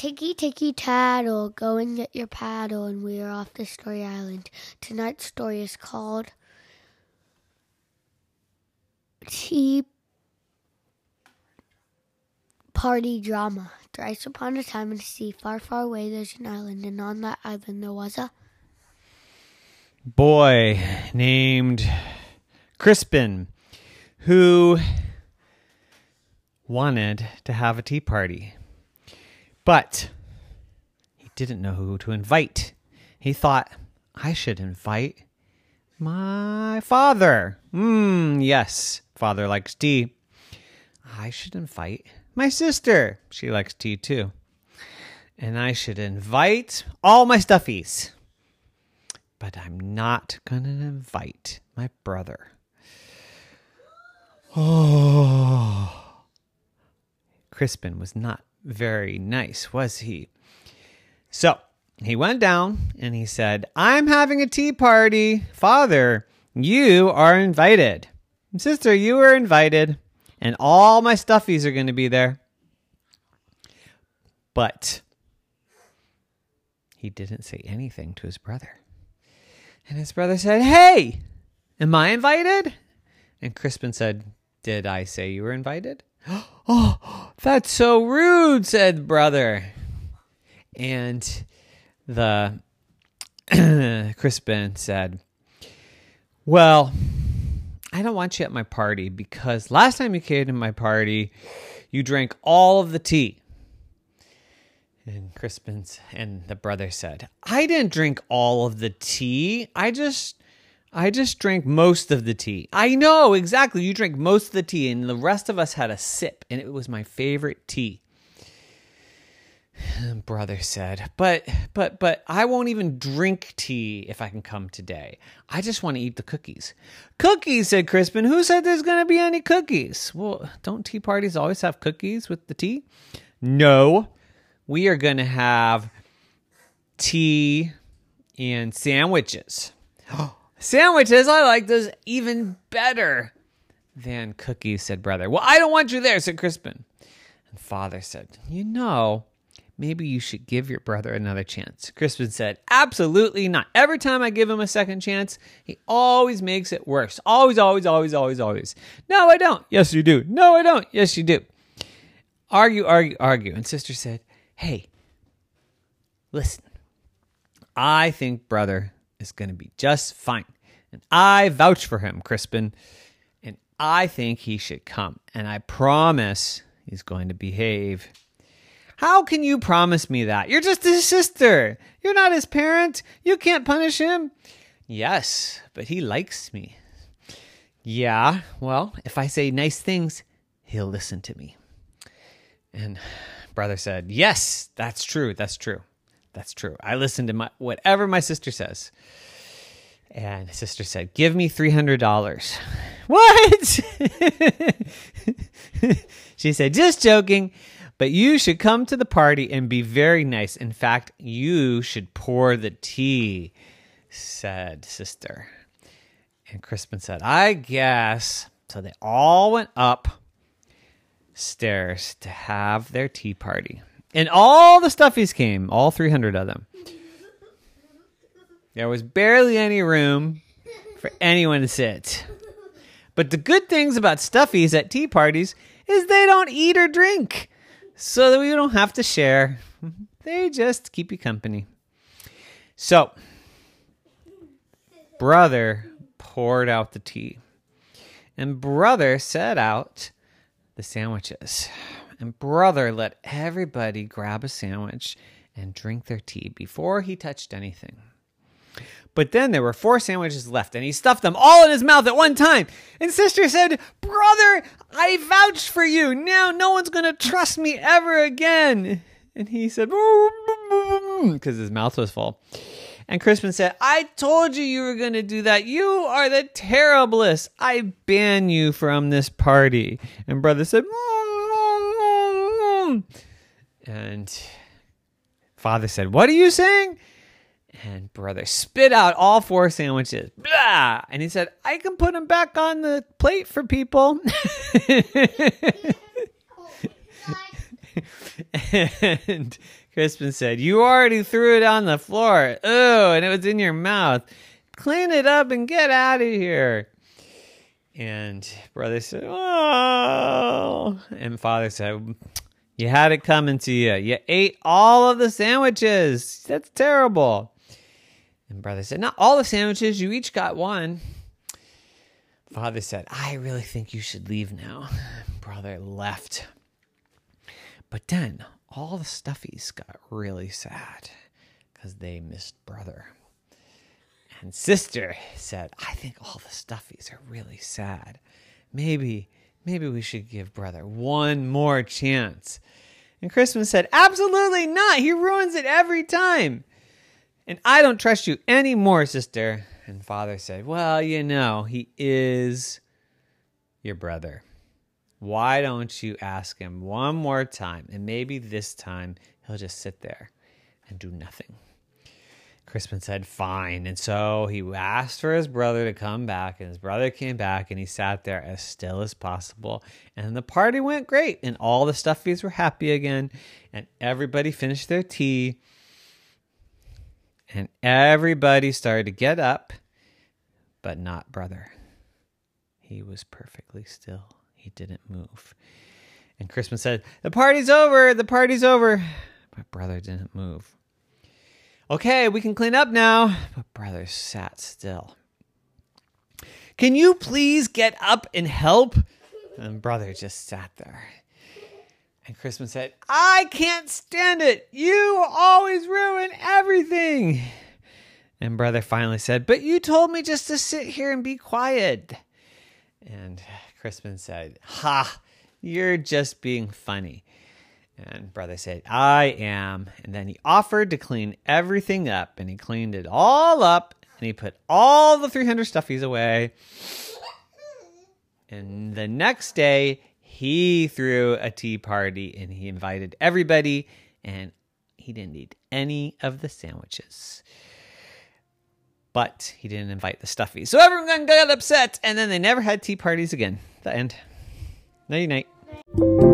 Ticky ticky tattle, go and get your paddle, and we are off to Story Island. Tonight's story is called Tea Party Drama. Thrice upon a time in the sea, far, far away, there's an island, and on that island there was a boy named Crispin who wanted to have a tea party. But he didn't know who to invite. He thought, I should invite my father. Hmm, yes, father likes tea. I should invite my sister. She likes tea too. And I should invite all my stuffies. But I'm not going to invite my brother. Oh. Crispin was not very nice, was he? So he went down and he said, I'm having a tea party. Father, you are invited. Sister, you are invited. And all my stuffies are going to be there. But he didn't say anything to his brother. And his brother said, Hey, am I invited? And Crispin said, Did I say you were invited? Oh, that's so rude, said brother. And the Crispin said, Well, I don't want you at my party because last time you came to my party, you drank all of the tea. And Crispin's and the brother said, I didn't drink all of the tea. I just I just drank most of the tea. I know exactly. You drank most of the tea, and the rest of us had a sip, and it was my favorite tea. Brother said, "But, but, but, I won't even drink tea if I can come today. I just want to eat the cookies." Cookies," said Crispin. "Who said there's going to be any cookies?" Well, don't tea parties always have cookies with the tea? No, we are going to have tea and sandwiches. Oh, Sandwiches, I like those even better than cookies, said brother. Well, I don't want you there, said Crispin. And father said, You know, maybe you should give your brother another chance. Crispin said, Absolutely not. Every time I give him a second chance, he always makes it worse. Always, always, always, always, always. No, I don't. Yes, you do. No, I don't. Yes, you do. Argue, argue, argue. And sister said, Hey, listen. I think brother is going to be just fine. And I vouch for him, Crispin. And I think he should come. And I promise he's going to behave. How can you promise me that? You're just his sister. You're not his parent. You can't punish him. Yes, but he likes me. Yeah, well, if I say nice things, he'll listen to me. And brother said, Yes, that's true. That's true. That's true. I listen to my whatever my sister says. And sister said, Give me $300. What? she said, Just joking, but you should come to the party and be very nice. In fact, you should pour the tea, said sister. And Crispin said, I guess. So they all went up stairs to have their tea party. And all the stuffies came, all 300 of them. There was barely any room for anyone to sit. But the good things about stuffies at tea parties is they don't eat or drink. So that we don't have to share. They just keep you company. So, brother poured out the tea. And brother set out the sandwiches. And brother let everybody grab a sandwich and drink their tea before he touched anything. But then there were four sandwiches left, and he stuffed them all in his mouth at one time. And sister said, Brother, I vouch for you. Now no one's going to trust me ever again. And he said, because his mouth was full. And Crispin said, I told you you were going to do that. You are the terriblest. I ban you from this party. And brother said, mm, and father said, What are you saying? And brother spit out all four sandwiches. Blah! And he said, I can put them back on the plate for people. and Crispin said, You already threw it on the floor. Oh, and it was in your mouth. Clean it up and get out of here. And brother said, Oh. And father said, You had it coming to you. You ate all of the sandwiches. That's terrible. And brother said, Not all the sandwiches. You each got one. Father said, I really think you should leave now. Brother left. But then all the stuffies got really sad because they missed brother. And sister said, I think all the stuffies are really sad. Maybe, maybe we should give brother one more chance. And Crispin said, Absolutely not. He ruins it every time. And I don't trust you anymore, sister. And father said, Well, you know, he is your brother. Why don't you ask him one more time? And maybe this time he'll just sit there and do nothing. Crispin said, Fine. And so he asked for his brother to come back, and his brother came back, and he sat there as still as possible. And the party went great, and all the stuffies were happy again, and everybody finished their tea. And everybody started to get up, but not brother. He was perfectly still. He didn't move. And Crispin said, The party's over. The party's over. But brother didn't move. Okay, we can clean up now. But brother sat still. Can you please get up and help? And brother just sat there. And Crispin said, I can't stand it. You always ruin everything. And brother finally said, But you told me just to sit here and be quiet. And Crispin said, Ha, you're just being funny. And brother said, I am. And then he offered to clean everything up. And he cleaned it all up. And he put all the 300 stuffies away. And the next day, he threw a tea party and he invited everybody. And he didn't eat any of the sandwiches. But he didn't invite the stuffies. So everyone got upset. And then they never had tea parties again. The end. Night night.